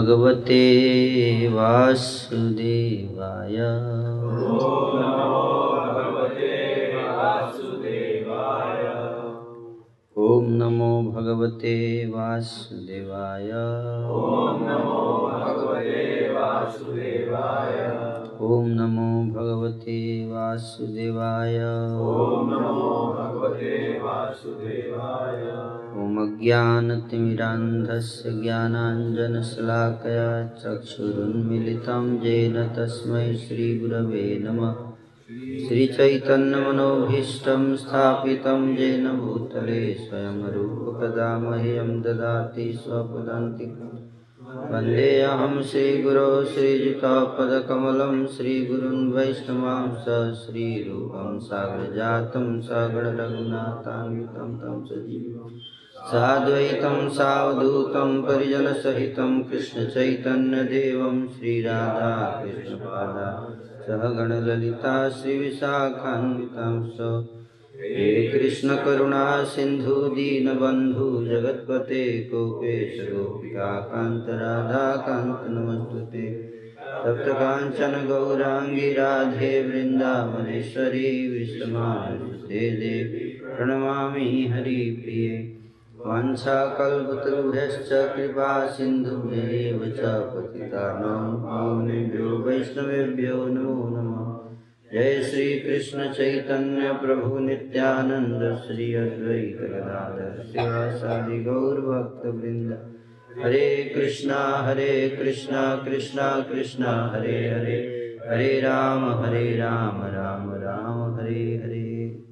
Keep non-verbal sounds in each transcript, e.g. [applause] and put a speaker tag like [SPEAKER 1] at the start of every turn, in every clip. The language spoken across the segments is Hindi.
[SPEAKER 1] भगवते वासुदेवाय। ॐ नमो भगवते वासुदेवाय। ॐ नमो भगवते वासुदेवाय। ॐ नमो भगवते वासुदेवाय। नमो भगवते वासुदेवाय अज्ञानतिमिरान्धस्य ज्ञानाञ्जनशलाकया चक्षुरुन्मिलितं येन तस्मै श्रीगुरवे नमः। श्रीचैतन्यमनोभीष्टं स्थापितं येन भूतले स्वयं रूपकदा मह्यं ददाति स्वपदान्तिकं वन्देऽहं श्रीगुरो श्रीयुतापदकमलं श्रीगुरुन् वैष्णवां स श्रीरूपं सागरजातं सगणरघुनाथान्वितं तं सजीवं साद्वैतं सावधूतं परिजनसहितं कृष्णचैतन्यदेवं श्रीराधाकृष्णपादा सह गणललिता श्रीविशाखान्वितां स। हे कृष्णकरुणा सिन्धु दीनबन्धु जगत्पते गोपेश गोपिकान्त राधाकान्त नमस्तुते। सप्तकाञ्चन गौराङ्गी राधे वृन्दावनेश्वरी विश्वमानुते देवी प्रणमामि हरिप्रिये। वाञ्छाकल्पतरुभ्यश्च कृपा सिन्धुभ्यैव च पतितानां पावनेभ्यो वैष्णवेभ्यो नमो नमः। जय श्रीकृष्ण चैतन्य प्रभु नित्यानन्द श्री अद्वैत गदाधर हरे कृष्णा हरे कृष्णा कृष्णा कृष्णा, हरे हरे। हरे राम हरे राम राम राम, हरे हरे।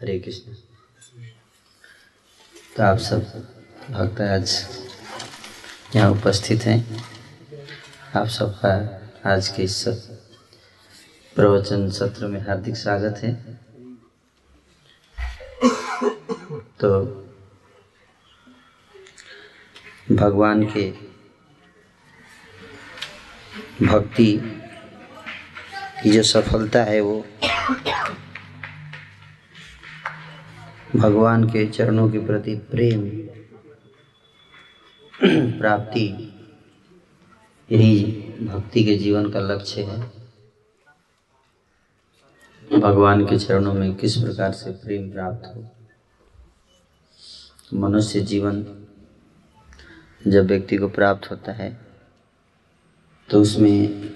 [SPEAKER 1] हरे कृष्ण। तो आप सब भक्त आज यहाँ उपस्थित हैं। आप सबका आज के इस प्रवचन सत्र में हार्दिक स्वागत है। तो भगवान के भक्ति की जो सफलता है वो भगवान के चरणों के प्रति प्रेम, प्राप्ति, यही भक्ति के जीवन का लक्ष्य है। भगवान के चरणों में किस प्रकार से प्रेम प्राप्त हो? मनुष्य जीवन जब व्यक्ति को प्राप्त होता है तो उसमें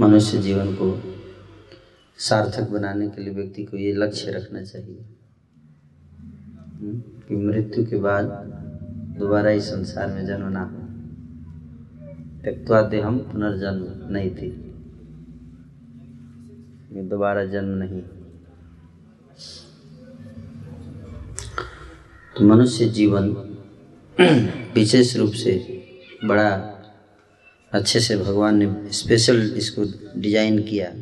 [SPEAKER 1] मनुष्य जीवन को सार्थक बनाने के लिए व्यक्ति को ये लक्ष्य रखना चाहिए। कि मृत्यु के बाद दोबारा इस संसार में जन्म ना हो। त्यक्वा हम पुनर्जन्म नहीं थी। दोबारा जन्म नहीं। तो मनुष्य जीवन [clears throat] विशेष रूप से बड़ा अच्छे से भगवान ने स्पेशल इसको डिज़ाइन किया।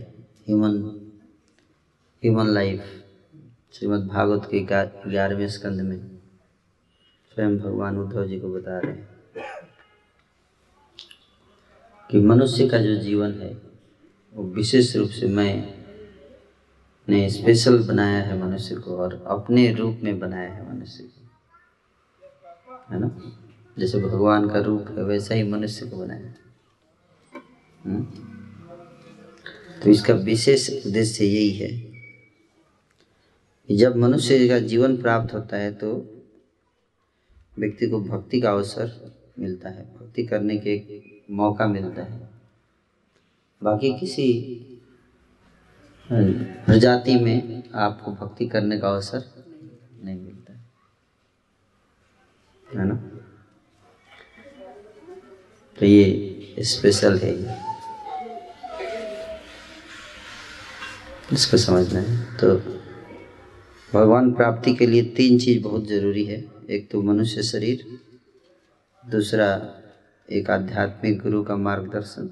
[SPEAKER 1] Human human life Shrimad Bhagavat के ग्यारहवें स्कंद में स्वयं भगवान उद्धव जी को बता रहे हैं कि मनुष्य का जो जीवन है, वो विशेष रूप से मैं ने स्पेशल बनाया है मनुष्य को और अपने रूप में बनाया है मनुष्य को। है ना? जैसे भगवान का रूप है, वैसा ही मनुष्य को बनाया है। तो इसका विशेष उद्देश्य यही है जब मनुष्य का जीवन प्राप्त होता है तो व्यक्ति को भक्ति का अवसर मिलता है, भक्ति करने के एक मौका मिलता है। बाकी किसी प्रजाति में आपको भक्ति करने का अवसर नहीं मिलता है। ना? तो ये स्पेशल है ये। इसको समझना है। तो भगवान प्राप्ति के लिए तीन चीज़ बहुत ज़रूरी है। एक तो मनुष्य शरीर, दूसरा एक आध्यात्मिक गुरु का मार्गदर्शन,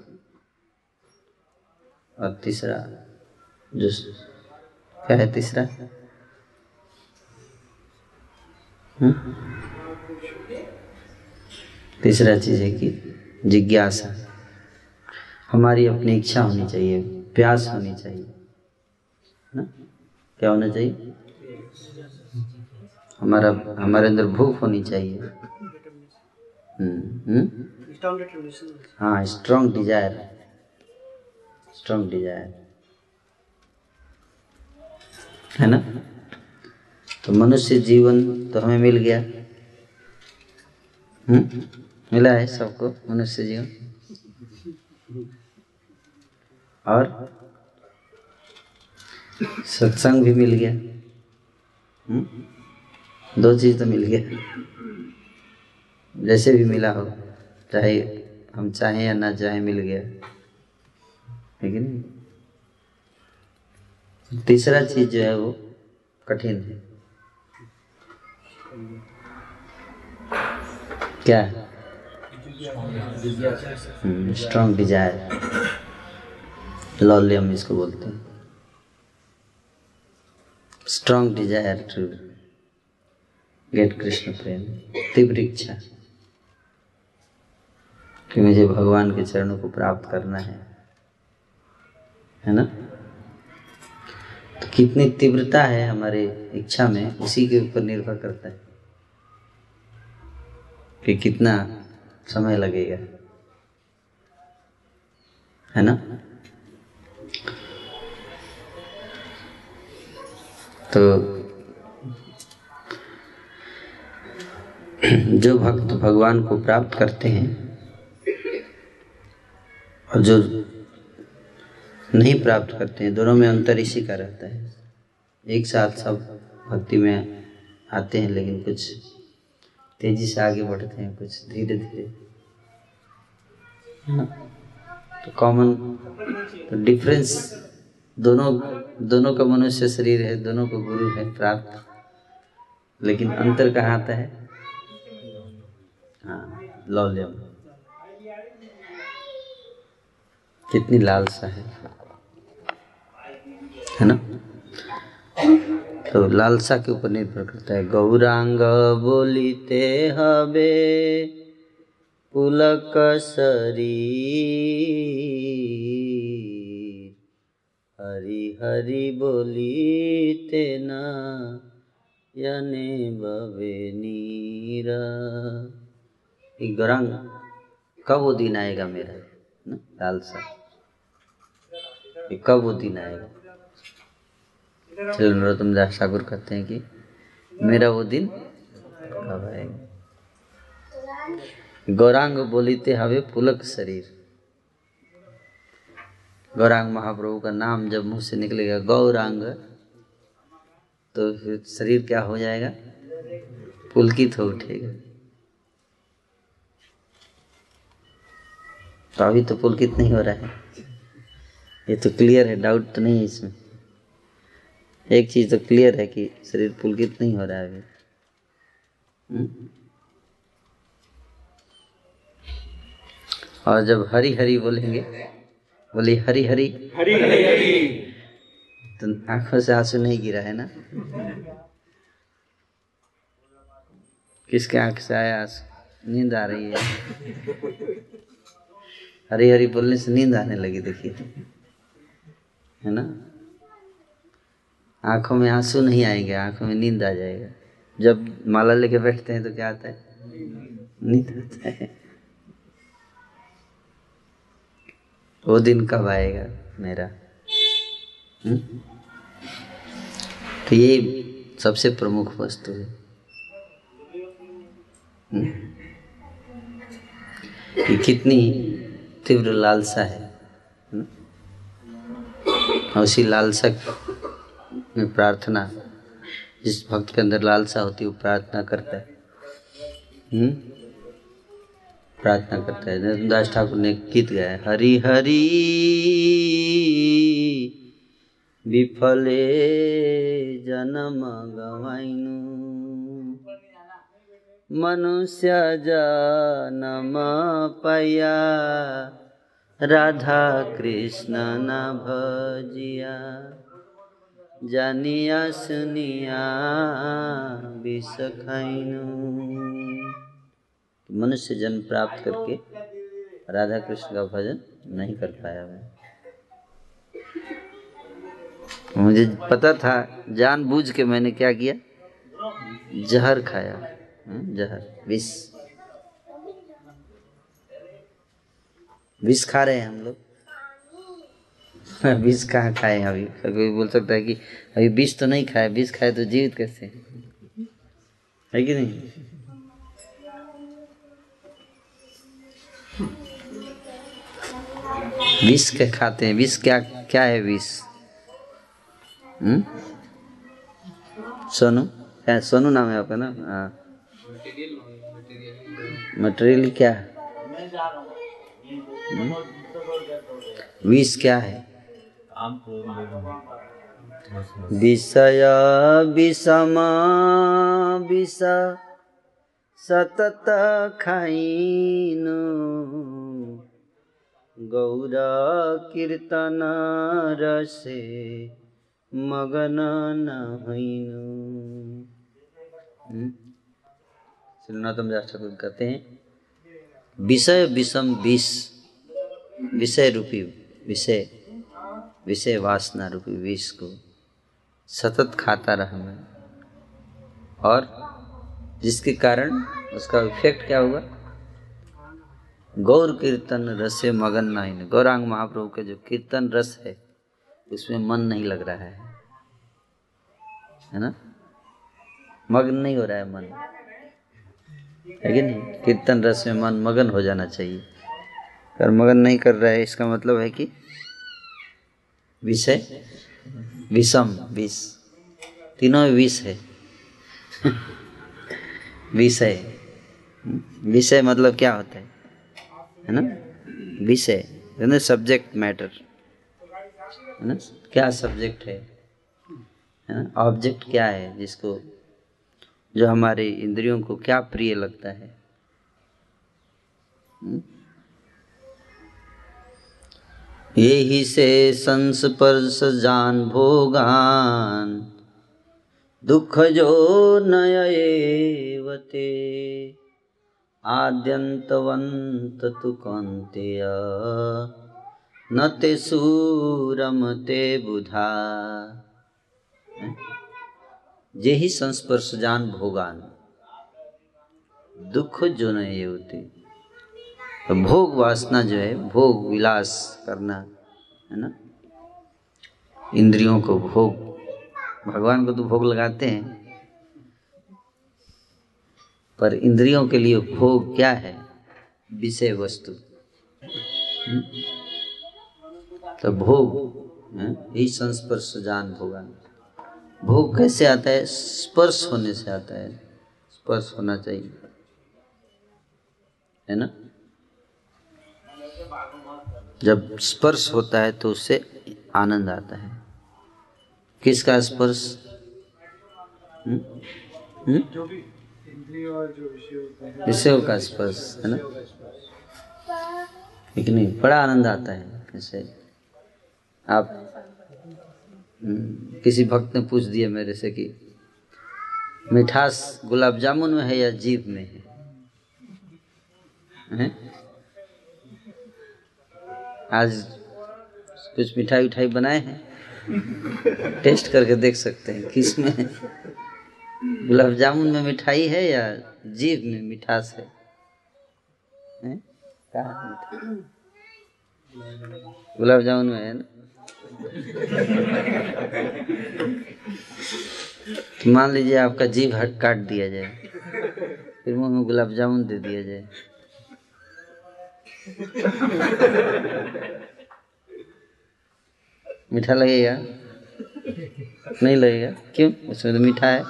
[SPEAKER 1] और तीसरा जो क्या है तीसरा? हुँ? तीसरा चीज़ है कि जिज्ञासा। हमारी अपनी इच्छा होनी चाहिए, प्यास होनी चाहिए ना? क्या होना चाहिए? हमारा हमारे अंदर भूख होनी चाहिए। हाँ स्ट्रॉन्ग डिज़ायर स्ट्रॉन्ग डिज़ायर है ना? तो मनुष्य जीवन तो हमें मिल गया। हम्म मिला है सबको मनुष्य जीवन। और? सत्संग भी मिल गया। हुँ? दो चीज़ तो मिल गया। जैसे भी मिला हो, चाहे हम चाहें या ना चाहें, मिल गया। है नहीं? तीसरा चीज़ जो है वो कठिन है। क्या? स्ट्रॉन्ग डिज़ायर लॉलियम इसको बोलते हैं। Strong desire to get Krishna प्रेम, तीव्र इच्छा। कि मुझे भगवान के चरणों को प्राप्त करना है। है ना? तो कितनी तीव्रता है हमारे इच्छा में, उसी के ऊपर निर्भर करता है। कि कितना समय लगेगा। है ना? तो जो भक्त भगवान को प्राप्त करते हैं और जो नहीं प्राप्त करते हैं, दोनों में अंतर इसी का रहता है। एक साथ सब भक्ति में आते हैं, लेकिन कुछ तेज़ी से आगे बढ़ते हैं, कुछ धीरे धीरे। तो कॉमन तो डिफरेंस दोनों दोनों का मनुष्य शरीर है, दोनों को गुरु है, प्राप्त। लेकिन अंतर कहाँ आता है? हाँ लौल्यम कितनी लालसा है। है ना? तो लालसा के ऊपर निर्भर करता है। गौरांग बोलीते हबे, पुलक शरीर हरि हरि बोलीते ना, यने बवे नीरा। गौरांग कब वो दिन आएगा मेरा, ना लालसा कब वो दिन आएगा? चलो नरोत्तम दास ठाकुर कहते हैं कि मेरा वो दिन कब आएगा? गौरांग बोलीते हवे पुलक शरीर। गौरांग महाप्रभु का नाम जब मुँह से निकलेगा, गौरांग तो फिर शरीर क्या हो जाएगा? पुलकित हो उठेगा। तो अभी तो पुलकित नहीं हो रहा है। ये तो क्लियर है डाउट तो नहीं है इसमें। एक चीज़ तो क्लियर है कि शरीर पुलकित नहीं हो रहा है अभी। हम्म। और जब हरी हरी बोलेंगे बोली हरी। हरी हरी हरी। तो आँखों से आँसू नहीं गिरा है ना? किसके आँख से आया आँसू? नींद आ रही है। हरी हरी बोलने से नींद आने लगी, देखिए है ना आँखों में आँसू नहीं आएँगे, आँखों में नींद आ जाएगा जब माला लेके बैठते हैं तो क्या आता है नींद आता है वो दिन कब आएगा मेरा हुँ? हम्म? तो ये सबसे प्रमुख वस्तु है हम्म? कि कितनी तीव्र लालसा है? उसी लालसा में प्रार्थना, जिस भक्त के अंदर लालसा होती है, वो प्रार्थना करता है हुँ? प्रार्थना करता है नंददास ठाकुर ने गीत गाया, हरि हरि, विफले जन्म गवाइनु मनुष्य जन्म पया राधा कृष्ण न भजिया जानिया सुनिया विष मनुष्य जन्म प्राप्त करके राधा कृष्ण का भजन नहीं कर पाया मैं मुझे पता था जानबूझ के मैंने क्या किया? जहर खाया। हाँ, जहर विष। विष खा रहे हैं हम लोग। विष कहाँ खाए अभी? कोई बोल सकता है कि अभी विष तो नहीं खाए, विष खाए तो जीवित कैसे? है कि नहीं? विष के खाते हैं। विष क्या क्या है विष? हम्म? सोनू? क्या सोनू नाम है आपका ना? हाँ। मटेरियल क्या है? विष क्या है? विषय विषम विष सतत खाइनु गौर कीर्तन रसे मगन नहैनु श्रीनाथम ठाकुर कहते हैं। विषय विषम विष। विषय रूपी विषय विषय वासना रूपी विष को सतत खाता रहा मैं। और जिसके कारण उसका इफ़ेक्ट क्या हुआ? गौर कीर्तन रस से मगन नहीं। गौरांग महाप्रभु के जो कीर्तन रस है, उसमें मन नहीं लग रहा है। है ना? मगन नहीं हो रहा है मन। है कि नहीं? कीर्तन रस में मन मगन हो जाना चाहिए। अगर मगन नहीं कर रहा है, इसका मतलब है कि विषय, विषम, विष। तीनों विष है। विषय। विषय मतलब क्या होता है? है ना? विषय। सब्जेक्ट मैटर है ना? क्या सब्जेक्ट है? है ना? ऑब्जेक्ट क्या है जिसको, जो हमारे इंद्रियों को क्या प्रिय लगता है? हुँ? यही से संस्पर्श जान भोगान, दुख जो नयवते आद्यंतवंत तु कौंतेय ते सूरमते बुधा। जे ही संस्पर्श जान भोगान, दुख जो नहीं होती तो भोग वासना जो है, भोग विलास करना, है ना? इंद्रियों को भोग, भगवान को तो भोग लगाते हैं, पर इंद्रियों के लिए भोग क्या है? विषय वस्तु। हम्म? तो भोग यही संस्पर्श जान भोगान भोग कैसे आता है? स्पर्श होने से आता है। स्पर्श होना चाहिए। है ना? जब स्पर्श होता है तो उससे आनंद आता है। किसका स्पर्श? हम्म? हम्म? विषयों का स्पर्श है ना? ठीक नहीं बड़ा आनंद आता है जैसे आप हम्म, किसी भक्त ने पूछ दिया मेरे से कि मिठास गुलाब जामुन में है या जीभ में है, है? आज कुछ मिठाई उठाई बनाए हैं। टेस्ट करके देख सकते हैं किसमें गुलाब जामुन में मिठाई है या जीभ में मिठास है, गुलाब जामुन में है ना? तो मान लीजिए आपका जीभ हट काट दिया जाए फिर मुँह में गुलाब जामुन दे दिया जाए। मीठा लगेगा? नहीं लगेगा? क्यों? उसमें तो मीठा है।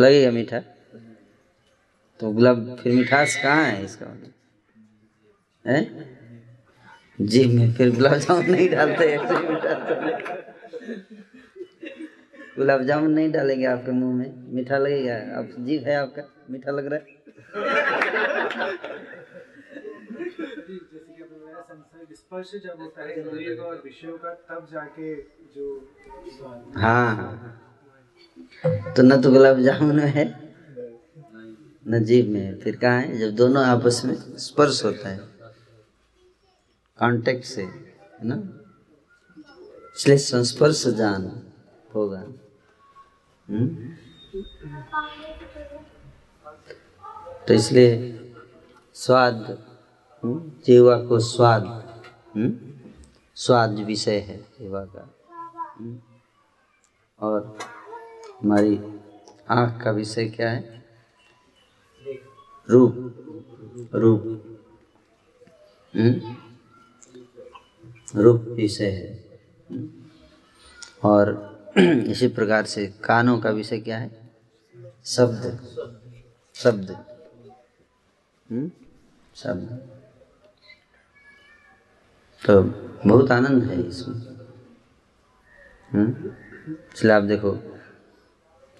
[SPEAKER 1] लगेगा मीठा? तो गुलाब फिर मिठास कहाँ है इसका मतलब? है? जी में फिर गुलाब जामुन नहीं डालते गुलाब जामुन नहीं डालेंगे आपके मुँह में। मीठा लगेगा? आप जीव है आपका? मीठा लग रहा है? स्पर्श जब होता है। इंद्रियों और विषयों का तब जाके जो हाँ तो न तो गुलाब जामुन में है, न जीव में फिर कहाँ है? जब दोनों आपस में स्पर्श होता है कांटेक्ट से, है ना? इसलिए संस्पर्श जान होगा। हम्म? तो इसलिए स्वाद जीवा को स्वाद स्वाद विषय है जीवा का। और हमारी आँख का विषय क्या है? रूप रूप रूप विषय है। और [clears throat] इसी प्रकार से कानों का विषय क्या है? शब्द शब्द। शब्द तो बहुत आनंद है इसमें। इसलिए आप देखो,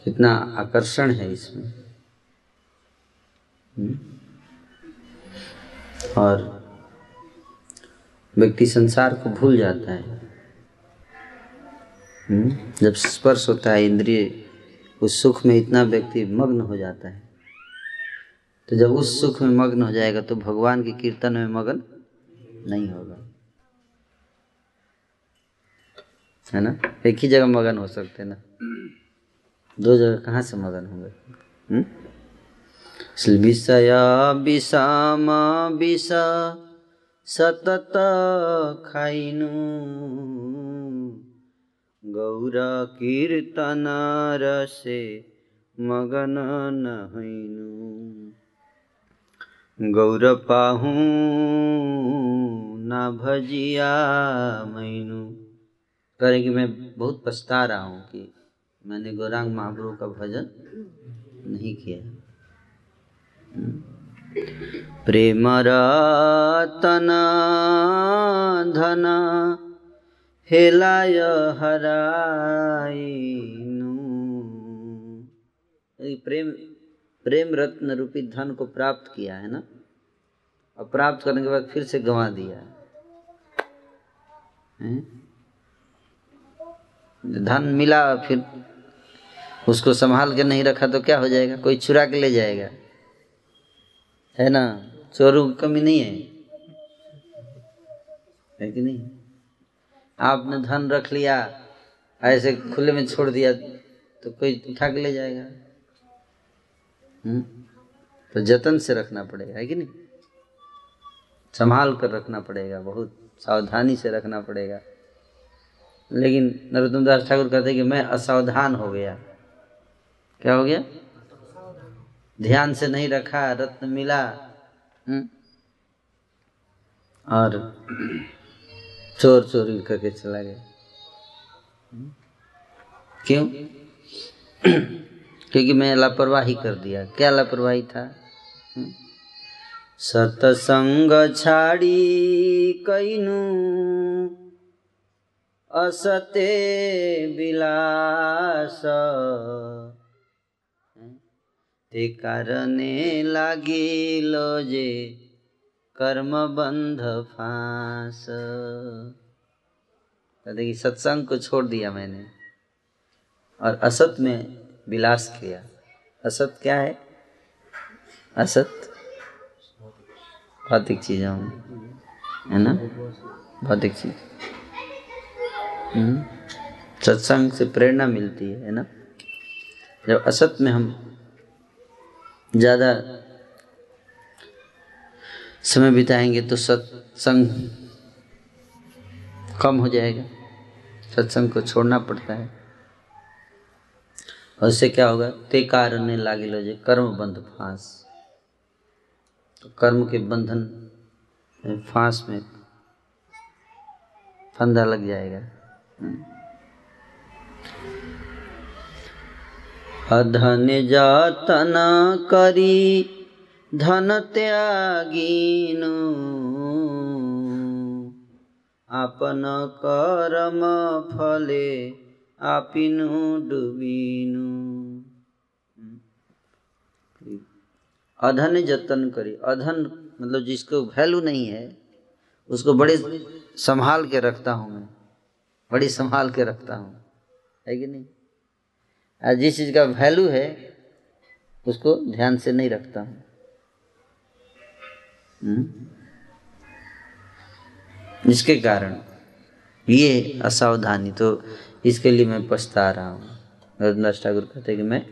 [SPEAKER 1] कितना आकर्षण है इसमें। और व्यक्ति संसार को भूल जाता है। जब स्पर्श होता है, इंद्रिय उस सुख में इतना व्यक्ति मग्न हो जाता है। तो जब उस सुख में मग्न हो जाएगा तो भगवान के कीर्तन में मग्न नहीं होगा। है ना? एक ही जगह मगन हो सकते ना? दो जगह कहाँ से मगन होंगे? विषय विषम विष सतत खाइनु गौर कीर्तन रसे मगन नहैनु। गौर पाहू न भजिया मैनु। करें कि मैं बहुत पछता रहा हूँ कि मैंने गौरांग महाप्रभु का भजन नहीं किया। प्रेम रतन धन हेलाय हराइनु प्रेम प्रेम रत्न रूपी धन को प्राप्त किया है ना? और प्राप्त करने के बाद फिर से गंवा दिया है? धन मिला फिर उसको संभाल के नहीं रखा तो क्या हो जाएगा? कोई चुरा के ले जाएगा। है ना? चोरों की कमी नहीं है। है कि नहीं? आपने धन रख लिया, ऐसे खुले में छोड़ दिया तो कोई उठा के ले जाएगा? हुँ? तो जतन से रखना पड़ेगा, है कि नहीं? संभाल कर रखना पड़ेगा, बहुत सावधानी से रखना पड़ेगा। लेकिन नरोत्तम दास ठाकुर कहते कि मैं असावधान हो गया। क्या हो गया? ध्यान से नहीं रखा, रत्न मिला। हम्म? और चोर चोरी करके चला गया। क्यों? क्योंकि मैं लापरवाही कर दिया। क्या लापरवाही था? हम्म? सतसंग छाड़ी कैनू, असते विलास। ते कारणे लागिल जे कर्म बंध फांस। देखिए सत्संग को छोड़ दिया मैंने। और असत में विलास किया। असत क्या है? असत? भौतिक चीज़ों है ना? भौतिक चीज़। हम्म। सत्संग से प्रेरणा मिलती है है ना? जब असत में हम ज़्यादा समय बिताएँगे तो सत्संग कम हो जाएगा। सत्संग को छोड़ना पड़ता है। और इससे क्या होगा? ते कारण लागे लो जे कर्म बंध फांस। तो कर्म के बंधन फांस में फंदा लग जाएगा। अधन जातन करी, धन त्यागीनु। आपन कर्म फले अधन जतन करी। अधन मतलब जिसको वैल्यू नहीं है, उसको बड़े संभाल के रखता हूँ मैं। बड़ी संभाल के रखता हूँ। है कि नहीं? और जिस चीज़ का वैल्यू है, उसको ध्यान से नहीं रखता हूँ। हम्म? जिसके कारण ये असावधानी तो इसके लिए मैं पछता रहा हूँ। रघुनाथ ठाकुर कहते कि मैं,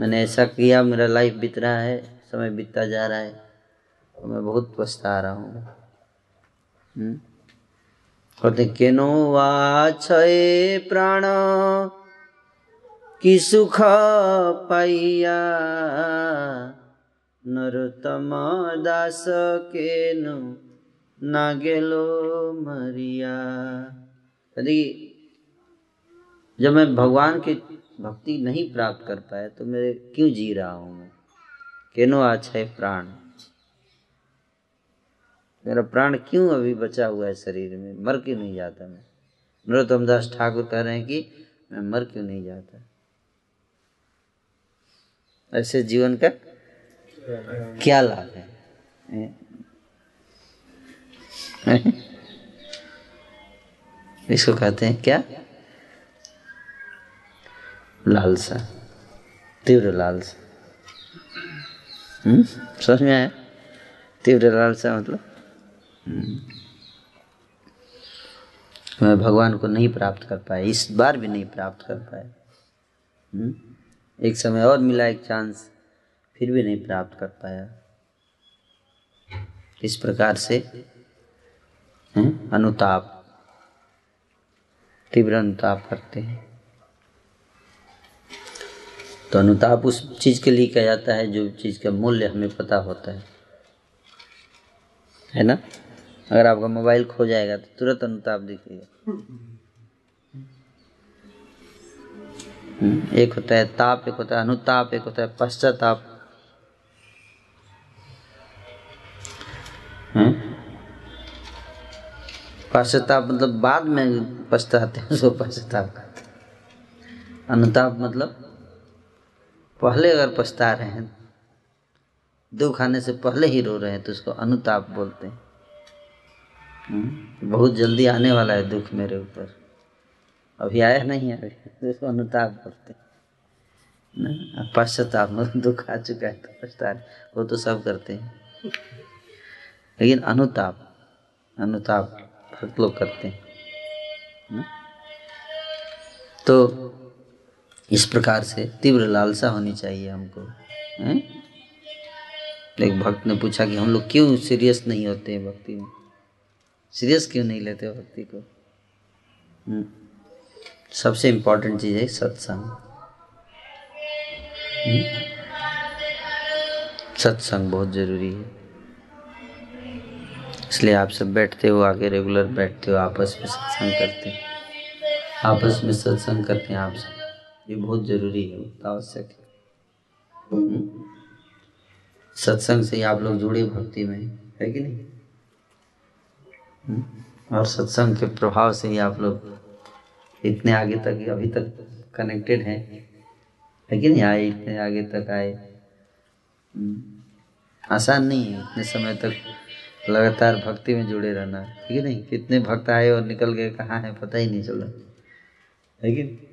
[SPEAKER 1] मैंने ऐसा किया, मेरा लाइफ बीत रहा है, समय बीतता जा रहा है तो मैं बहुत पछता रहा हूँ। हम्म? कहते केनो वाछे प्राण, की सुख पाइया नरोत्तम दास केनु ना गेलो मरिया यदि जब मैं भगवान की भक्ति नहीं प्राप्त कर पाया तो मेरे क्यों जी रहा हूँ मैं? केनो है प्राण। मेरा प्राण क्यों अभी बचा हुआ है शरीर में? मर क्यों नहीं जाता मैं? नरोत्तम दास ठाकुर कह रहे हैं कि मैं मर क्यों नहीं जाता? ऐसे जीवन का क्या लाभ है? इसको कहते हैं क्या? लालसा। तीव्र लालसा। हम्म? समझ में आया? तीव्र लालसा मतलब? हम्म। मैं भगवान को नहीं प्राप्त कर पाया, इस बार भी नहीं प्राप्त कर पाया। हम्म। एक समय और मिला, एक चांस फिर भी नहीं प्राप्त कर पाया। इस प्रकार से अनुताप, तीव्र अनुताप करते हैं। तो अनुताप उस चीज़ के लिए किया जाता है जो चीज़ का मूल्य हमें पता होता है। है ना? अगर आपका मोबाइल खो जाएगा तो तुरंत अनुताप दिखेगा। हम्म, एक होता है ताप एक होता है अनुताप एक होता है पश्चाताप। हम्म? पश्चाताप मतलब बाद में पछताते हैं उसको पश्चाताप कहते अनुताप मतलब पहले अगर पछता रहे हैं दुख आने से पहले ही रो रहे हैं तो उसको अनुताप बोलते हैं। हम्म? बहुत जल्दी आने वाला है दुख मेरे ऊपर। अभी आया नहीं अभी तो उसको अनुताप बोलते हैं। पश्चाताप मतलब दुख आ चुका है तो पछता वो तो सब करते हैं। लेकिन अनुताप अनुताप भक्त लोग करते हैं। हम्म? तो इस प्रकार से तीव्र लालसा होनी चाहिए हमको, हैं? एक भक्त ने पूछा कि हम लोग क्यों सीरियस नहीं होते हैं भक्ति में? सीरियस क्यों नहीं लेते भक्ति को? हम्म? सबसे इम्पोर्टेंट चीज़ है सत्संग। हम्म? सत्संग बहुत ज़रूरी है। इसलिए आप सब बैठते हो, आगे रेगुलर बैठते हो, आपस में सत्संग करते हैं। आपस में सत्संग करते हैं आप सब। ये बहुत ज़रूरी है आवश्यक है? सत्संग से आप लोग जुड़े भक्ति में, है कि नहीं? हम्म? और सत्संग के प्रभाव से ही आप लोग इतने आगे तक, अभी तक कनेक्टेड हैं। है कि नहीं? आए, इतने आगे तक आए। हम्म? आसान नहीं है, इतने समय तक लगातार भक्ति में जुड़े रहना। है नहीं? कितने भक्त आए और निकल गए, कहाँ है, पता ही नहीं चला। है कि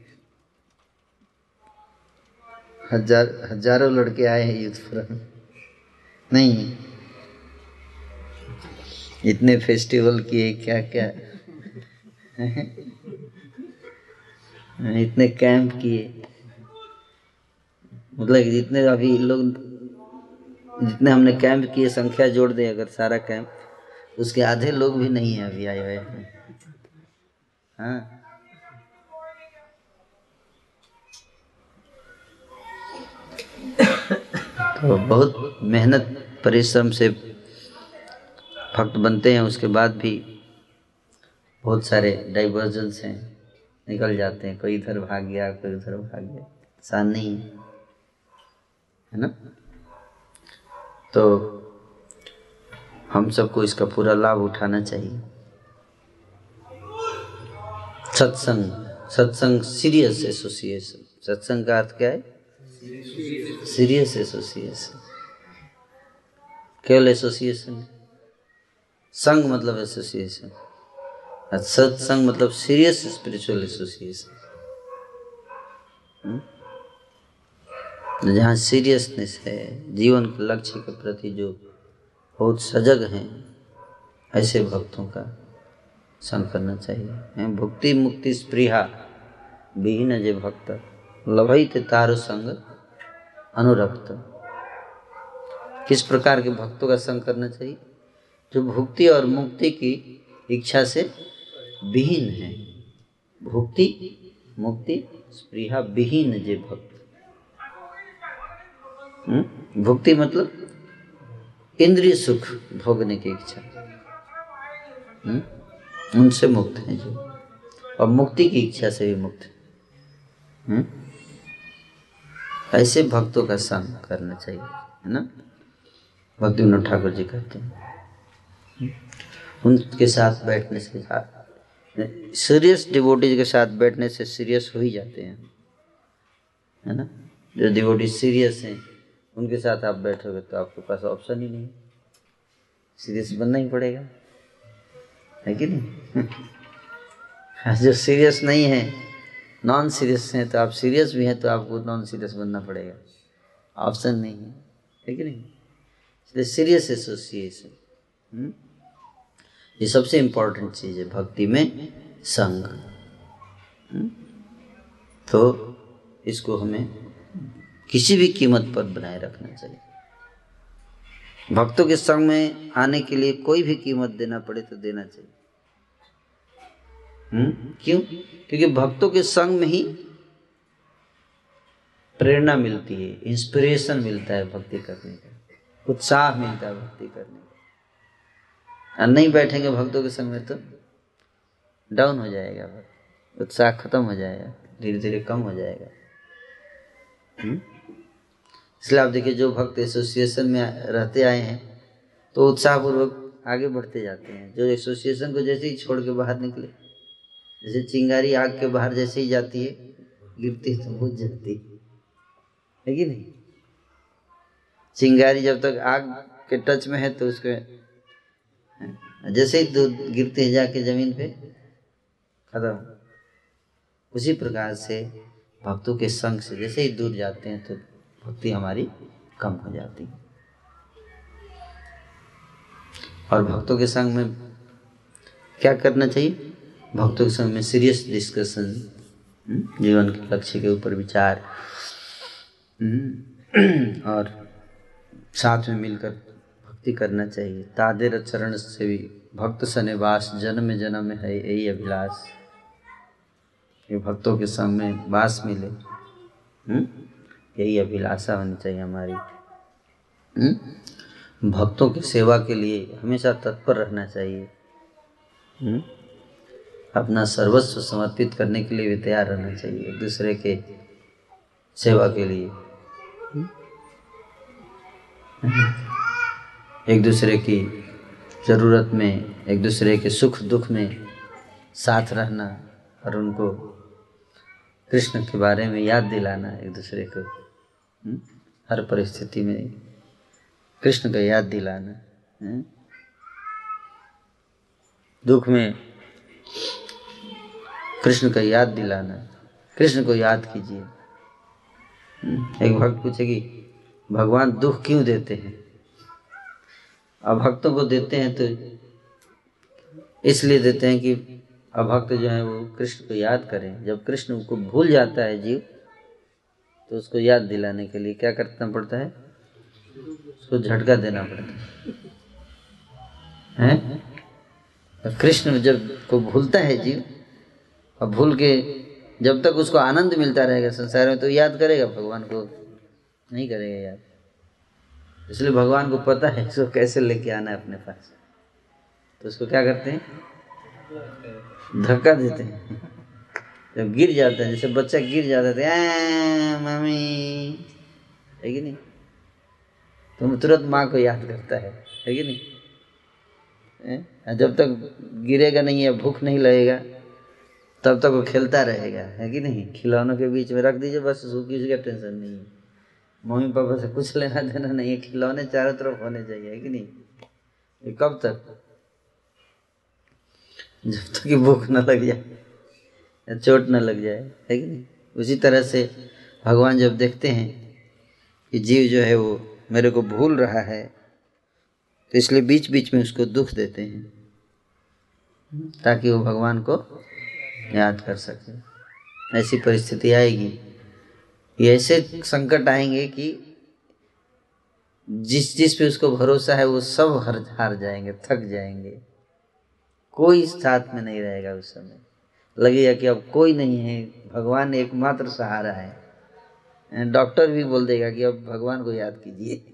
[SPEAKER 1] हज़ार, हज़ारों लड़के आए हैं यूथ फोरम नहीं। इतने फेस्टिवल किए क्या क्या इतने कैंप किए। मतलब जितने अभी लोग, जितने हमने कैंप किए, संख्या जोड़ दे अगर सारा कैंप, उसके आधे लोग भी नहीं है अभी आए हुए हाँ। तो बहुत मेहनत, परिश्रम से भक्त बनते हैं। उसके बाद भी बहुत सारे डाइवर्जन्स हैं। निकल जाते हैं। कोई इधर भाग गया, कोई उधर भाग गया। आसान नहीं है। ना? तो हम सबको इसका पूरा लाभ उठाना चाहिए। सत्संग सत्संग सीरियस एसोसिएशन सत्संग का अर्थ क्या है? सीरियस एसोसिएशन केवल एसोसिएशन संघ मतलब एसोसिएशन सत्संग मतलब सीरियस स्पिरिचुअल एसोसिएशन जहाँ सीरियसनेस है, जीवन के लक्ष्य के प्रति जो बहुत सजग हैं, ऐसे भक्तों का संग करना चाहिए। भुक्ति मुक्ति स्पृहा, विहीन जे भक्त। लभई तारु संग अनुरक्त। किस प्रकार के भक्तों का संग करना चाहिए? जो भुक्ति और मुक्ति की इच्छा से विहीन है। भुक्ति, मुक्ति, स्पृहा विहीन जे भक्त। हम्म? भुक्ति मतलब इंद्रिय सुख भोगने की इच्छा। हम्म? उनसे मुक्त है जो। और मुक्ति की इच्छा से भी मुक्त। है ऐसे भक्तों का संग करना चाहिए, है ना? भक्ति विनोद ठाकुर जी कहते हैं। उनके साथ बैठने से सीरियस डिवोटीज के साथ बैठने से सीरियस हो ही जाते हैं। है ना? जो डिवोटी सीरियस हैं, उनके साथ आप बैठोगे तो आपके पास ऑप्शन ही नहीं सीरियस बनना ही पड़ेगा। है कि नहीं? [laughs] जो सीरियस नहीं है नॉन सीरियस हैं तो आप सीरियस भी हैं तो आपको नॉन सीरियस बनना पड़ेगा। ऑप्शन नहीं है ठीक है नहीं? इसलिए सीरियस एसोसिएशन? ये सबसे इम्पोर्टेंट चीज़ है, भक्ति में संग। हम्म? तो इसको हमें किसी भी कीमत पर बनाए रखना चाहिए। भक्तों के संग में आने के लिए कोई भी कीमत देना पड़े तो देना चाहिए। हम्म? क्यों? क्योंकि भक्तों के संग में ही प्रेरणा मिलती है इंस्पिरेशन मिलता है भक्ति करने का। उत्साह मिलता है भक्ति करने का। और नहीं बैठेंगे भक्तों के संग में तो डाउन हो जाएगा भक्त। उत्साह खत्म हो जाएगा धीरे धीरे कम हो जाएगा। हम्म? इसलिए आप देखिए, जो भक्त एसोसिएशन में रहते आए हैं तो उत्साहपूर्वक आगे बढ़ते जाते हैं। जो एसोसिएशन को जैसे ही छोड़ के बाहर निकले जैसे चिंगारी आग के बाहर जैसे ही जाती है, गिरती है तो बुझ जाती है। कि नहीं? चिंगारी जब तक आग के टच में है तो उसके जैसे ही दूध गिरते हैं जाके ज़मीन पे, खत्म। उसी प्रकार से भक्तों के संग से जैसे ही दूर जाते हैं तो भक्ति हमारी कम हो जाती है। और भक्तों के संग में क्या करना चाहिए? भक्तों के संग में सीरियस डिस्कशन जीवन के लक्ष्य के ऊपर विचार हम्म, और साथ में मिलकर भक्ति करना चाहिए। तादेर चरण से भी भक्त सनिवास जन्म जन्म है यही अभिलाष। ये भक्तों के संग में वास मिले हम्म, यही अभिलाषा होनी चाहिए हमारी। हम्म, भक्तों की सेवा के लिए हमेशा तत्पर रहना चाहिए। अपना सर्वस्व समर्पित करने के लिए भी तैयार रहना चाहिए, एक दूसरे के सेवा के लिए एक दूसरे की ज़रूरत में, एक दूसरे के सुख दुख में साथ रहना और उनको कृष्ण के बारे में याद दिलाना एक दूसरे को हम्म? हर परिस्थिति में कृष्ण का याद दिलाना हम्म? दुख में कृष्ण का याद दिलाना। कृष्ण को याद कीजिए। हम्म, एक भक्त पूछेगी भगवान दुख क्यों देते हैं? अभक्तों को देते हैं तो इसलिए देते हैं कि अभक्त जो है वो कृष्ण को याद करें। जब कृष्ण को भूल जाता है जीव तो उसको याद दिलाने के लिए क्या करना पड़ता है? उसको झटका देना पड़ता है। हैं? कृष्ण जब को भूलता है जीव और भूल के जब तक उसको आनंद मिलता रहेगा संसार में तो याद करेगा भगवान को। नहीं करेगा याद। इसलिए भगवान को पता है इसको कैसे लेके आना है अपने पास। तो उसको क्या करते हैं? धक्का देते हैं। जब गिर जाता है, जैसे बच्चा गिर जाता है मम्मी। है कि नहीं? तो तुरंत माँ को याद करता है। है कि नहीं? जब तक गिरेगा नहीं है भूख नहीं लगेगा तब तक वो खेलता रहेगा, है कि नहीं? खिलौनों के बीच में रख दीजिए, बस किसी का टेंशन नहीं है। मम्मी पापा से कुछ लेना देना नहीं है, खिलौने चारों तरफ़ होने चाहिए, है कि नहीं? ये कब तक? जब तक भूख न लग जाए चोट न लग जाए, है कि नहीं? उसी तरह से भगवान जब देखते हैं कि जीव जो है वो मेरे को भूल रहा है तो इसलिए बीच बीच में उसको दुख देते हैं, ताकि वो भगवान को याद कर सके। ऐसी परिस्थिति आएगी। ऐसे संकट आएँगे कि जिस जिस पे उसको भरोसा है, वो सब हर हार जाएँगे, थक जाएँगे। कोई साथ में नहीं रहेगा उस समय। लगेगा कि अब कोई नहीं है, भगवान एकमात्र सहारा है। डॉक्टर भी बोल देगा कि अब भगवान को याद कीजिए।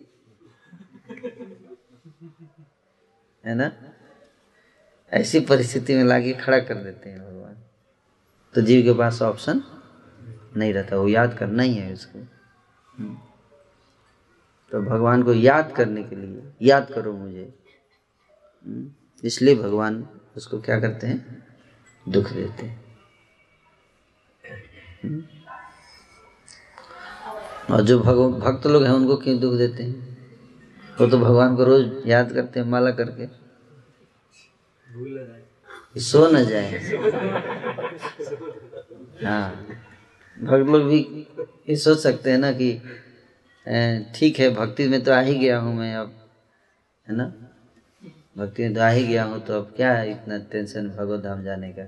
[SPEAKER 1] है ना? ऐसी परिस्थिति में लाके खड़ा कर देते हैं तो जीव के पास ऑप्शन नहीं रहता वो याद करना ही है उसको। तो भगवान को याद करने के लिए याद करो मुझे हम्म। इसलिए भगवान उसको क्या करते हैं दुख देते हैं हम्म। और जो भगव भक्त लोग हैं उनको क्यों दुख देते हैं वो तो भगवान को रोज याद करते हैं माला करके सो न जाए हाँ। भक्त लोग भी ये सोच सकते हैं ना कि ठीक है, भक्ति में तो आ ही गया हूँ मैं अब। है ना? भक्ति में तो आ ही गया हूँ तो अब क्या है इतना टेंशन भगवत धाम जाने का?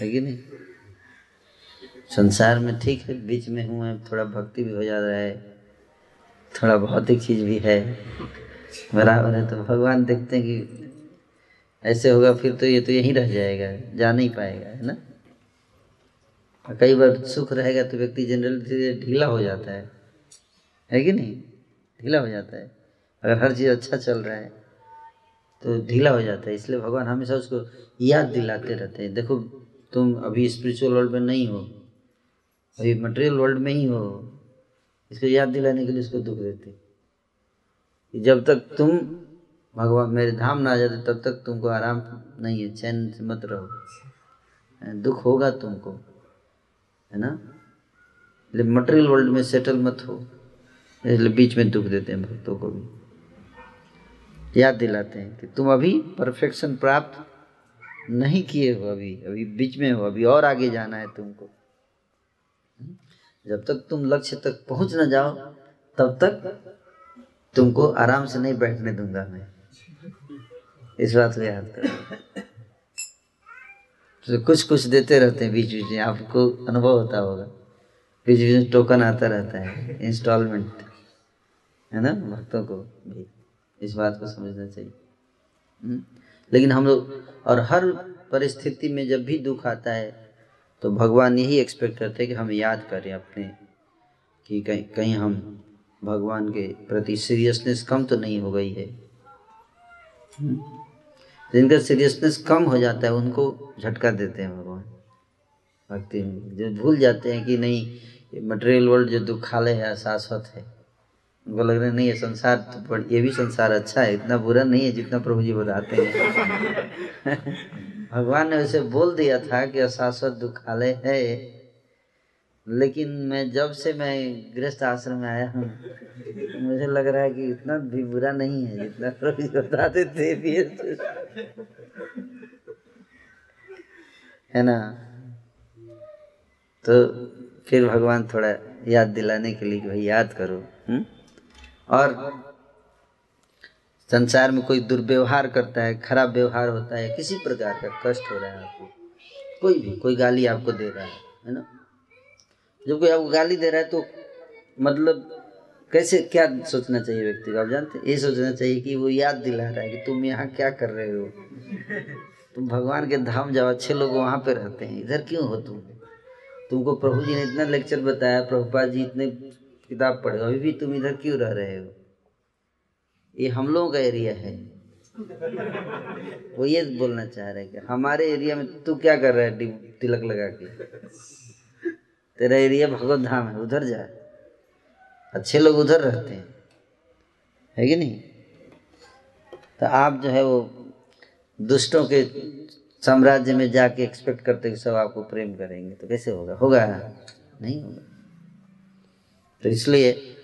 [SPEAKER 1] है कि नहीं? संसार में ठीक है, बीच में हूँ मैं, थोड़ा भक्ति भी हो जा रहा है, थोड़ा भौतिक चीज़ भी है। बराबर है तो भगवान देखते हैं कि ऐसे होगा, फिर तो ये तो यहीं रह जाएगा, जा नहीं पाएगा, है ना? कई बार सुख रहेगा तो व्यक्ति जनरल धीरे ढीला हो जाता है। है कि नहीं? ढीला हो जाता है। अगर हर चीज़ अच्छा चल रहा है तो ढीला हो जाता है। इसलिए भगवान हमेशा उसको याद दिलाते रहते हैं। देखो, तुम अभी स्पिरिचुअल वर्ल्ड में नहीं हो। अभी मटेरियल वर्ल्ड में ही हो। इसको याद दिलाने के लिए उसको दुख देते जब तक तुम भगवान, मेरे धाम ना आ जाते, तब तक तुमको आराम नहीं है, चैन से मत रहो। दुख होगा तुमको। है ना? इसलिए मटेरियल वर्ल्ड में सेटल मत हो। इसलिए बीच में दुख देते हैं भक्तों को भी। याद दिलाते हैं कि तुम अभी परफेक्शन प्राप्त नहीं किए हो अभी। अभी बीच में हो, अभी और आगे जाना है तुमको। जब तक तुम लक्ष्य तक पहुँच ना जाओ, तब तक तुमको आराम से नहीं बैठने दूँगा मैं। इस बात को याद करो। तो कुछ कुछ देते रहते हैं बीच बीच में। आपको अनुभव होता होगा। बीच बीच में टोकन आता रहता है इंस्टॉलमेंट है ना? भक्तों को भी इस बात को समझना चाहिए। हम्म? लेकिन हम लोग, और हर परिस्थिति में जब भी दुख आता है तो भगवान यही एक्सपेक्ट करते हैं कि हम याद करें अपने, कि कहीं कहीं हम भगवान के प्रति सीरियसनेस कम तो नहीं हो गई है। हम्म? जिनका सीरियसनेस कम हो जाता है, उनको झटका देते हैं भगवान। भक्ति में जो भूल जाते हैं कि नहीं मटेरियल वर्ल्ड जो दुखालय है शाश्वत है, उनको लग रहा है, नहीं, ये संसार तो ये भी संसार अच्छा है, इतना बुरा नहीं है जितना प्रभु जी बताते हैं। [laughs] भगवान ने उसे बोल दिया था कि अशाश्वत दुखालय है लेकिन मैं जब से मैं गृहस्थ आश्रम में आया हूँ, मुझे लग रहा है कि इतना भी बुरा नहीं है जितना बताते थे फिर है ना तो फिर भगवान थोड़ा याद दिलाने के लिए भाई याद करो? हम्म? और संसार में कोई दुर्व्यवहार करता है, खराब व्यवहार होता है, किसी प्रकार का कष्ट हो रहा है आपको, कोई भी, कोई गाली आपको दे रहा है है ना जब कोई आपको गाली दे रहा है तो मतलब कैसे, क्या सोचना चाहिए व्यक्ति को? आप जानते ये सोचना चाहिए कि वो याद दिला रहा है कि तुम यहाँ क्या कर रहे हो? तुम भगवान के धाम जाओ, अच्छे लोग वहाँ पे रहते हैं। इधर क्यों हो तुम? तुमको प्रभु जी ने इतना लेक्चर बताया प्रभुपा जी इतने किताब पढ़े, अभी भी तुम इधर क्यों रह रहे हो? ये हम लोगों का एरिया है। वो ये बोलना चाह रहे हैं कि हमारे एरिया में तू क्या कर रहा है तिलक लगा के? तेरा एरिया भगवत धाम है, उधर जा। अच्छे लोग उधर रहते हैं। है कि नहीं? तो आप जो है वो दुष्टों के साम्राज्य में जाके एक्सपेक्ट करते कि सब आपको प्रेम करेंगे तो कैसे होगा? होगा? नहीं होगा। तो इसलिए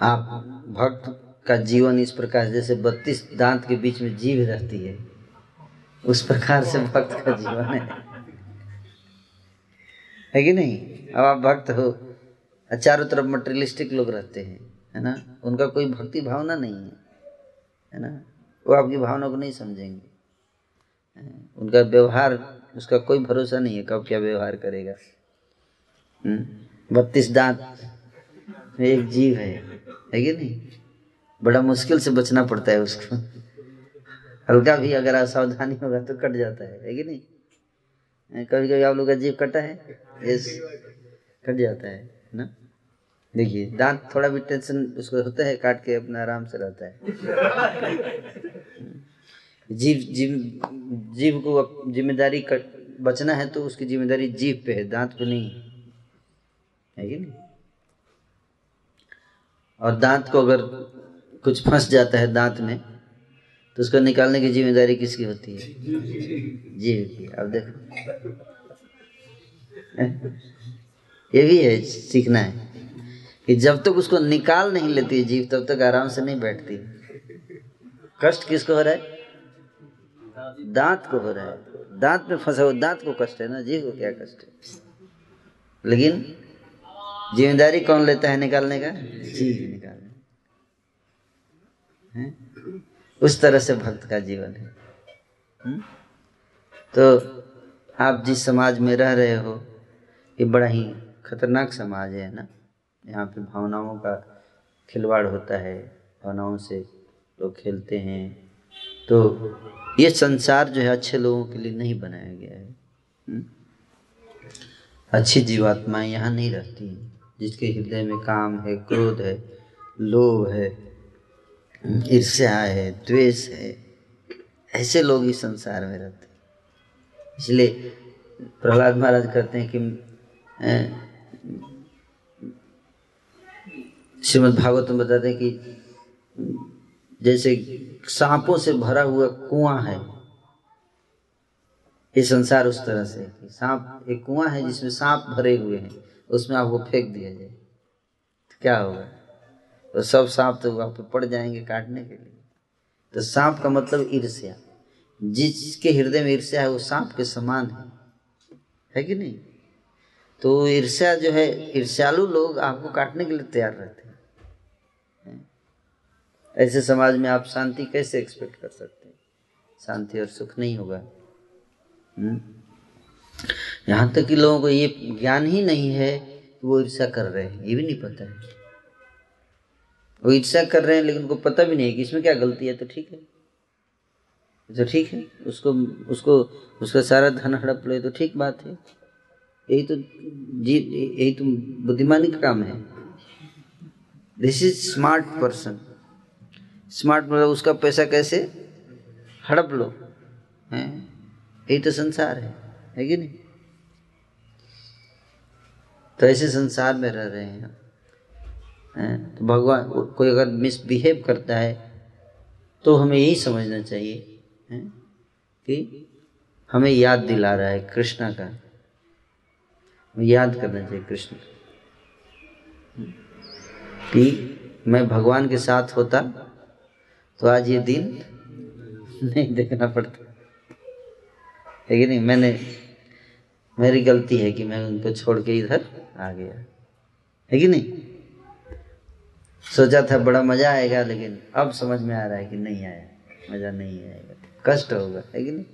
[SPEAKER 1] आप भक्त का जीवन इस प्रकार, जैसे बत्तीस दांत के बीच में जीव रहती है, उस प्रकार से भक्त का जीवन है। है कि नहीं? अब आप भक्त हो चारों तरफ़ मटेरियलिस्टिक लोग रहते हैं है ना? उनका कोई भक्ति भावना नहीं है है ना? वो आपकी भावना को नहीं समझेंगे। उनका व्यवहार उसका कोई भरोसा नहीं है कब क्या व्यवहार करेगा। हम्म, बत्तीस दांत एक जीव है है कि नहीं? बड़ा मुश्किल से बचना पड़ता है उसको। हल्का भी अगर असावधानी होगा तो कट जाता है है कि नहीं? कभी कभी आप लोग का जीव कटा है? यस कट जाता है ना? देखिए दांत थोड़ा भी टेंशन उसको होता है काट के अपना आराम से रहता है। जीव जीव जीव को ज़िम्मेदारी बचना है तो उसकी ज़िम्मेदारी जीव पे है दांत पे नहीं है कि नहीं? और दांत को अगर कुछ फंस जाता है दांत में तो उसको निकालने की ज़िम्मेदारी किसकी होती है? जीव की अब देखो। ये भी है सीखना है। कि जब तक उसको निकाल नहीं लेती जीव तब तक आराम से नहीं बैठती। कष्ट किसको हो रहा है? दांत को हो रहा है। दांत में फंसा हुआ दांत को कष्ट है ना? जीव को क्या कष्ट है? लेकिन ज़िम्मेदारी कौन लेता है निकालने का? जीव निकालने। है? उस तरह से भक्त का जीवन है। हुँ? तो आप जिस समाज में रह रहे हो, ये बड़ा ही खतरनाक समाज है ना? यहाँ पे भावनाओं का खिलवाड़ होता है, भावनाओं से लोग खेलते हैं। तो ये संसार जो है अच्छे लोगों के लिए नहीं बनाया गया है। हुँ? अच्छी जीवात्माएँ यहाँ नहीं रहती जिसके हृदय में काम है, क्रोध है, लोभ है। ईर्ष्या है, द्वेष है, ऐसे लोग इस संसार में रहते हैं। इसलिए प्रहलाद महाराज कहते हैं कि श्रीमद भागवत में बताते हैं कि, जैसे सांपों से भरा हुआ कुआँ है, ये संसार उस तरह से सांप, एक कुआँ है जिसमें सांप भरे हुए हैं, उसमें आपको फेंक दिया जाए। तो क्या होगा? तो सब सांप तो वहाँ पे पड़ जाएँगे काटने के लिए। तो सांप का मतलब ईर्ष्या। जिसके हृदय में ईर्ष्या है, वो सांप के समान है। है कि नहीं? तो ईर्ष्या जो है, ईर्ष्यालु लोग आपको काटने के लिए तैयार रहते हैं। ऐसे समाज में आप शांति कैसे एक्सपेक्ट कर सकते हैं? शांति और सुख नहीं होगा। हम्म? यहाँ तक कि लोगों को ये ज्ञान ही नहीं है कि वो ईर्षा कर रहे हैं। ये भी नहीं पता है। वो ईर्षा कर रहे हैं, लेकिन उनको पता भी नहीं है कि इसमें क्या गलती है तो ठीक है। तो ठीक है, उसको उसको, उसका सारा धन हड़प ले तो ठीक बात है। यही तो जी यही तो बुद्धिमानी का काम है। This is smart person smart मतलब उसका पैसा कैसे हड़प लो, है? यही तो संसार है है कि नहीं? तो ऐसे संसार में रह रहे हैं। तो भगवान, कोई अगर मिसबिहेव करता है तो हमें यही समझना चाहिए, हैं? कि हमें याद दिला रहा है कृष्णा का। याद करना चाहिए कृष्ण कि मैं भगवान के साथ होता तो आज ये दिन नहीं देखना पड़ता। है कि नहीं? मैंने, मेरी गलती है कि मैं उनको छोड़ के इधर आ गया। है कि नहीं? सोचा था बड़ा मज़ा आएगा, लेकिन अब समझ में आ रहा है कि नहीं आया। मज़ा नहीं आएगा। कष्ट होगा, है कि नहीं?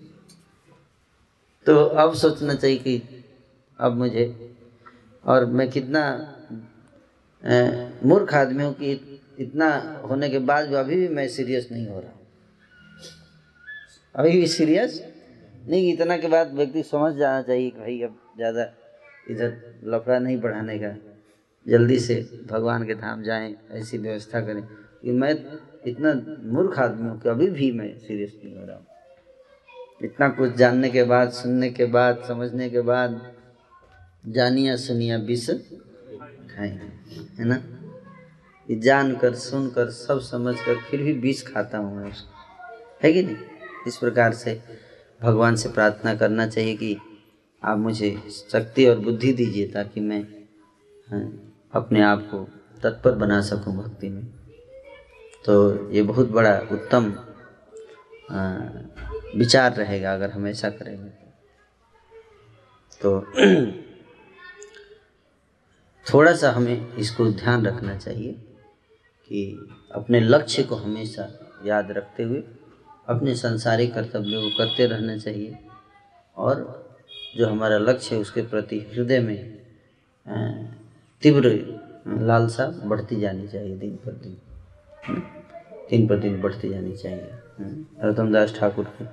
[SPEAKER 1] तो अब सोचना चाहिए कि अब मुझे, और मैं कितना मूर्ख आदमी हूँ कि इतना होने के बाद भी अभी भी मैं सीरियस नहीं हो रहा अभी भी सीरियस नहीं, इतना के बाद व्यक्ति समझ जाना चाहिए कि भाई अब ज़्यादा इधर लफड़ा नहीं बढ़ाने का। जल्दी से भगवान के धाम जाएँ ऐसी व्यवस्था करें। कि मैं इतना मूर्ख आदमी हूँ कि अभी भी मैं सीरियस नहीं हो। रहा हूँ इतना कुछ जानने के बाद सुनने के बाद समझने के बाद जानिया सुनिया विष खाएँगे है ना? ये जानकर सुनकर सब समझ कर फिर भी विष खाता हूँ मैं उसको। है कि नहीं? इस प्रकार से भगवान से प्रार्थना करना चाहिए कि आप मुझे शक्ति और बुद्धि दीजिए ताकि मैं हाँ, अपने आप को तत्पर बना सकूँ भक्ति में। तो ये बहुत बड़ा उत्तम विचार रहेगा अगर हम ऐसा करेंगे तो। [clears throat] थोड़ा सा हमें इसको ध्यान रखना चाहिए कि अपने लक्ष्य को हमेशा याद रखते हुए, अपने संसारिक कर्तव्यों को करते रहना चाहिए और जो हमारा लक्ष्य है उसके प्रति हृदय में तीव्र लालसा बढ़ती जानी चाहिए दिन पर दिन। हम्म? दिन पर दिन बढ़ती जानी चाहिए। हम्म? रतनदास ठाकुर के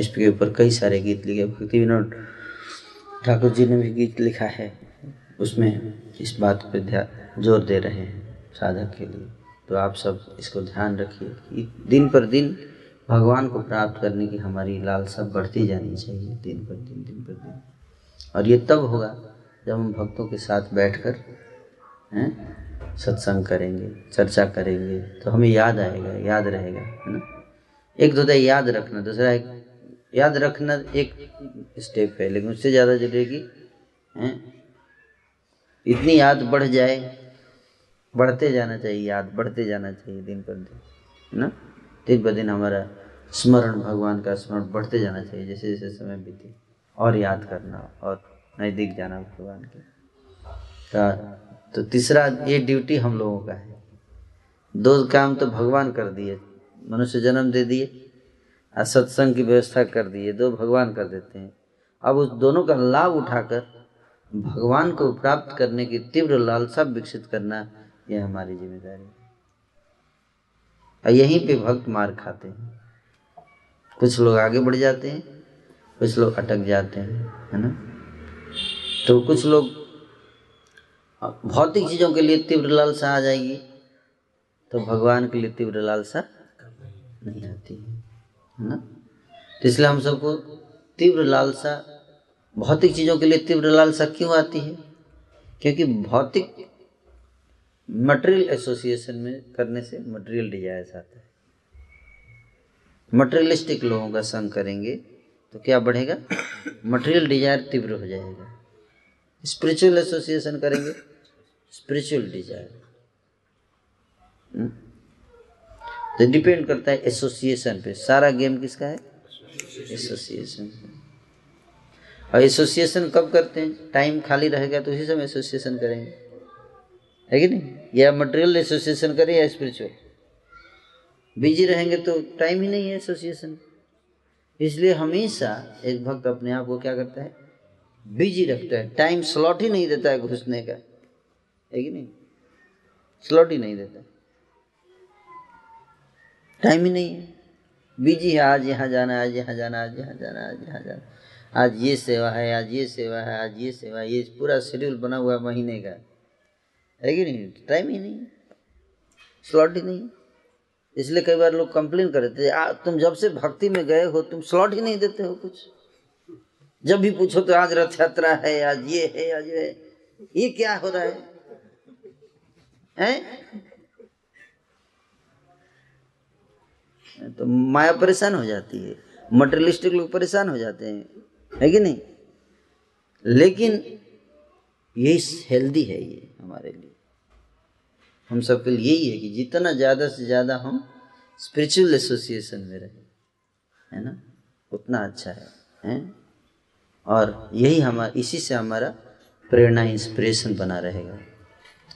[SPEAKER 1] इसके ऊपर कई सारे गीत लिखे। भक्ति विनोद ठाकुर जी ने भी गीत लिखा है। उसमें इस बात पर ध्यान ज़ोर दे रहे हैं साधक के लिए। तो आप सब इसको ध्यान रखिए कि दिन पर दिन भगवान को प्राप्त करने की हमारी लालसा बढ़ती जानी चाहिए दिन पर दिन दिन पर दिन। और ये तब होगा जब हम भक्तों के साथ बैठकर, हैं, सत्संग करेंगे, चर्चा करेंगे तो हमें याद आएगा, याद रहेगा, है ना? एक तो याद रखना, दूसरा एक, याद रखना एक स्टेप है, लेकिन उससे ज़्यादा ज़रूरी हैं इतनी याद बढ़ जाए, बढ़ते जाना चाहिए, याद बढ़ते जाना चाहिए दिन पर दिन, है ना? दिन पर दिन हमारा स्मरण, भगवान का स्मरण बढ़ते जाना चाहिए जैसे जैसे समय बीते, और याद करना, और नज़दीक जाना भगवान के। तो तीसरा ये ड्यूटी हम लोगों का है। दो काम तो भगवान कर दिए। मनुष्य जन्म दे दिए और सत्संग की व्यवस्था कर दिए। दो भगवान कर देते हैं। अब उस दोनों का लाभ उठाकर भगवान को प्राप्त करने की तीव्र लालसा विकसित करना यह हमारी ज़िम्मेदारी है। और यहीं पे भक्त मार खाते हैं। कुछ लोग आगे बढ़ जाते हैं, कुछ लोग अटक जाते हैं, है ना? तो कुछ लोग भौतिक चीज़ों के लिए तीव्र लालसा आ जाएगी। तो भगवान के लिए तीव्र लालसा नहीं आती है ना? तो इसलिए हम सबको तीव्र लालसा, भौतिक चीज़ों के लिए तीव्र लालसा क्यों आती है? क्योंकि भौतिक मटेरियल एसोसिएशन में करने से मटेरियल डिजायर्स आता है। मटेरियलिस्टिक लोगों का संग करेंगे तो क्या बढ़ेगा? मटेरियल डिज़ायर तीव्र हो जाएगा। स्पिरिचुअल एसोसिएशन करेंगे स्पिरिचुअल डिज़ायर तो डिपेंड करता है एसोसिएशन पे। सारा गेम किसका है? एसोसिएशन और एसोसिएशन कब करते हैं? टाइम खाली रहेगा तो उसी समय एसोसिएशन करेंगे। है कि नहीं? या मटेरियल एसोसिएशन करें या स्पिरिचुअल बिज़ी रहेंगे तो टाइम ही नहीं है एसोसिएशन इसलिए हमेशा एक भक्त अपने आप को क्या करता है? बिज़ी रखता है। टाइम स्लॉट ही नहीं देता है घुसने का। है कि नहीं? स्लॉट ही नहीं देता। टाइम ही नहीं है। बिज़ी है, आज यहाँ जाना, आज यहाँ जाना, आज यहाँ जाना, आज यहाँ जाना। आज ये सेवा है, आज ये सेवा है, आज ये सेवा है। ये पूरा शेड्यूल बना हुआ है महीने का। है कि नहीं? टाइम ही नहीं। स्लॉट ही नहीं। इसलिए कई बार लोग कंप्लेन कर रहे थे तुम जब से भक्ति में गए हो, तुम स्लॉट ही नहीं देते हो कुछ। जब भी पूछो तो आज रथ यात्रा है, आज ये है, आज ये ये क्या हो रहा है? हैं? तो माया परेशान हो जाती है। मटेरियलिस्टिक लोग परेशान हो जाते हैं। है कि नहीं? लेकिन यही हेल्दी है ये हमारे लिए। हम सबके लिए यही है कि जितना ज़्यादा से ज़्यादा हम स्पिरिचुअल एसोसिएशन में रहें। है ना? उतना अच्छा है। हैं? और यही हमारा इसी से हमारा प्रेरणा इंस्पिरेशन बना रहेगा।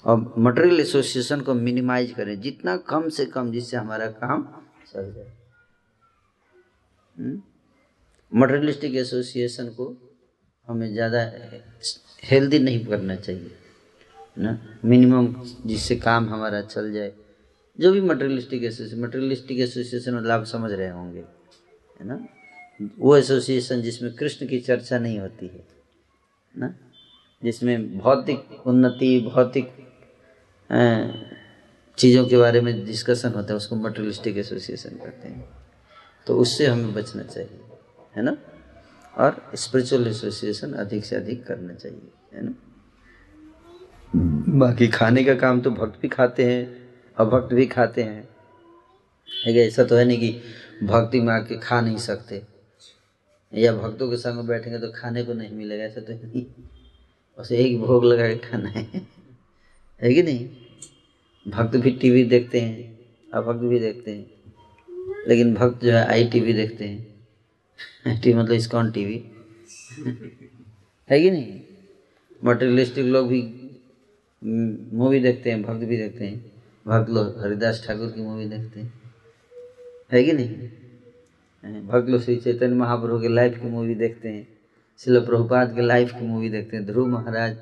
[SPEAKER 1] और मटेरियल एसोसिएशन को मिनिमाइज करें, जितना कम से कम जिससे हमारा काम चल जाए। मटेरियलिस्टिक हम्म? एसोसिएशन को हमें ज़्यादा हेल्दी नहीं करना चाहिए ना? मिनिमम जिससे काम हमारा चल जाए। जो भी मटेरियलिस्टिक एसोसिएशन मटेरियलिस्टिक एसोसिएशन मतलब आप समझ रहे होंगे, है ना? वो एसोसिएशन जिसमें कृष्ण की चर्चा नहीं होती है, ना? जिसमें भौतिक उन्नति, भौतिक चीज़ों के बारे में डिस्कशन होता है, उसको मटेरियलिस्टिक एसोसिएशन कहते हैं। तो उससे हमें बचना चाहिए, है ना? और स्पिरिचुअल एसोसिएशन अधिक से अधिक करना चाहिए, है ना? बाकी खाने का काम तो भक्त भी खाते हैं, अभक्त भी खाते हैं। ऐसा तो है नहीं कि भक्ति में आके खा नहीं सकते। या भक्तों के संग बैठेंगे तो खाने को नहीं मिलेगा, ऐसा तो नहीं। बस एक भोग लगा के खाना है। है कि नहीं? भक्त भी टीवी देखते हैं, अभक्त भी देखते हैं, लेकिन भक्त जो है, आई टीवी देखते हैं। टी मतलब इस्कॉन टीवी। है कि नहीं? मटेरियलिस्टिक लोग भी मूवी देखते हैं, भक्त भी देखते हैं। भक्त लोग, हरिदास ठाकुर की मूवी देखते हैं। है कि नहीं? भक्त लोग श्री चैतन्य महाप्रभु के लाइफ की मूवी देखते हैं। शिल प्रभुपाद के लाइफ की मूवी देखते हैं। ध्रुव महाराज,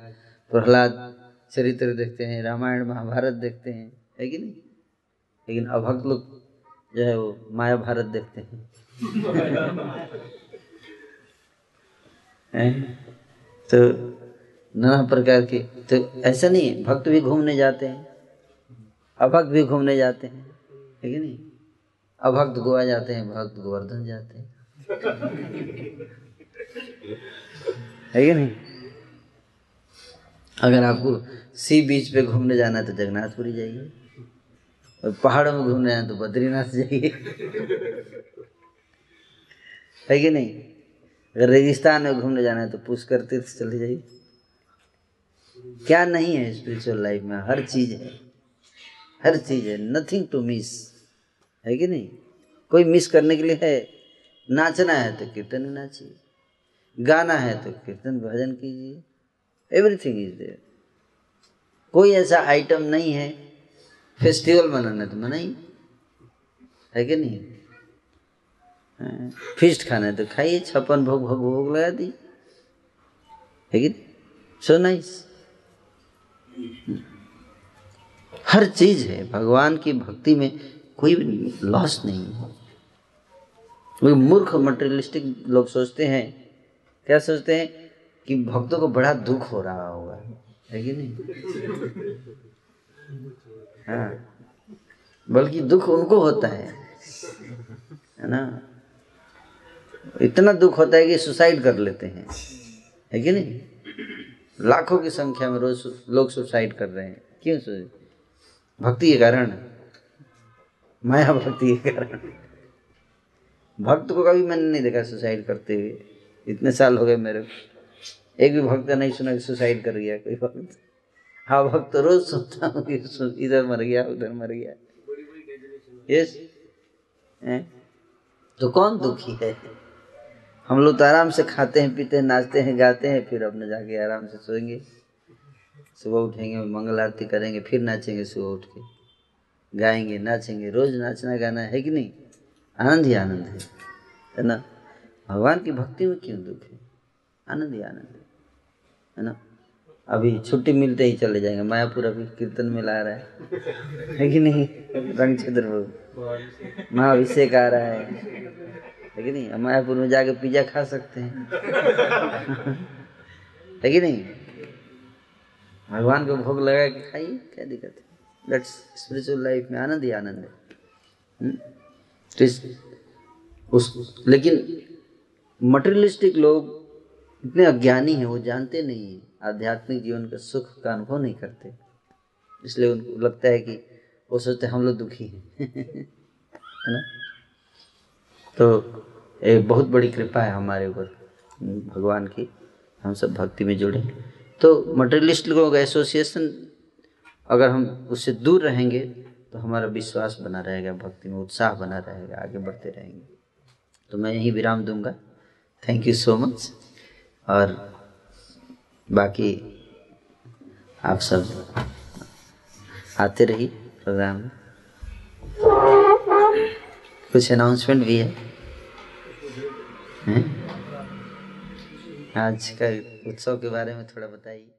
[SPEAKER 1] प्रहलाद चरित्र देखते हैं। रामायण महाभारत देखते हैं। है कि नहीं? लेकिन अभक्त लोग जो है वो माया भारत देखते हैं। तो नाना प्रकार के तो ऐसा नहीं भक्त भी घूमने जाते हैं। अभक्त भी घूमने जाते हैं। है कि नहीं? अभक्त गोवा जाते हैं, भक्त गोवर्धन जाते हैं। है कि नहीं? अगर आपको सी बीच पे घूमने जाना है तो जगन्नाथपुरी जाइए। और पहाड़ों में घूमने जाना तो बद्रीनाथ जाइए। है कि नहीं? अगर रेगिस्तान में घूमने जाना है तो पुष्कर तीर्थ चले जाइए। क्या नहीं है स्पिरिचुअल लाइफ में? हर चीज़ है। हर चीज़ है। नथिंग टू मिस है कि नहीं? कोई मिस करने के लिए है? नाचना है तो कीर्तन में नाचिए। गाना है तो कीर्तन, भजन कीजिए। एवरीथिंग इज़ देयर कोई ऐसा आइटम नहीं है। फेस्टिवल मनाना तो मनाई है कि नहीं? फिस्ट खाना है तो खाइए। छप्पन भोग भोग भोग लगा दी है कि सो नाइस हर चीज़ है। भगवान की भक्ति में कोई लॉस नहीं है। वो मूर्ख मटेरियलिस्टिक लोग सोचते हैं, क्या सोचते हैं कि भक्तों को बड़ा दुख हो रहा होगा, है कि नहीं? हाँ बल्कि दुख उनको होता है है ना? इतना दुख होता है कि सुसाइड कर लेते हैं, है कि नहीं? लाखों की संख्या में रोज लोग सुसाइड कर रहे हैं। क्यों भक्ति के कारण। माया भक्ति के कारण भक्त को कभी मैंने नहीं देखा सुसाइड करते हुए। इतने साल हो गए मेरे को। एक भी भक्त नहीं सुना कि सुसाइड कर गया कोई भक्त। हाँ भक्त तो रोज सुनता हूँ कि इधर मर गया, उधर मर गया। यस तो कौन दुखी है? हम लोग तो आराम से खाते हैं, पीते हैं, नाचते हैं, गाते हैं, फिर अपने जाके आराम से सोएँगे। सुबह उठेंगे, मंगल आरती करेंगे, फिर नाचेंगे सुबह उठ के। गाएँगे, नाचेंगे, रोज नाचना गाना है कि नहीं? आनंद ही आनंद है है ना? भगवान की भक्ति में क्यों दुख है? आनंद ही आनंद है है ना? अभी छुट्टी मिलते ही चले जाएँगे, मायापुर अभी कीर्तन में ला रहा है है कि नहीं? रंग क्षेत्र महाअभिषेक आ रहा है है कि नहीं? मायापुर में जाके पिज्जा खा सकते हैं, है कि नहीं? भगवान को भोग लगा के खाइए, क्या दिक्कत है? दैट्स स्पिरिचुअल लाइफ में आनंद ही आनंद है। हम्म? तो उस लेकिन मटेरियलिस्टिक लोग इतने अज्ञानी हैं, वो जानते नहीं हैं। आध्यात्मिक जीवन का सुख का अनुभव नहीं करते। इसलिए उनको लगता है कि वो सोचते हम लोग दुखी हैं। [laughs] है ना? तो एक बहुत बड़ी कृपा है हमारे ऊपर, भगवान की। हम सब भक्ति में जुड़े। तो मटेरियलिस्ट लोगों एसोसिएशन अगर हम उससे दूर रहेंगे तो हमारा विश्वास बना रहेगा भक्ति में उत्साह बना रहेगा आगे बढ़ते रहेंगे। तो मैं यहीं विराम दूँगा। थैंक यू सो मच और बाकी आप सब आते रहिए प्रोग्राम में। कुछ अनाउंसमेंट भी है, है? आज का उत्सव के बारे में थोड़ा बताइए।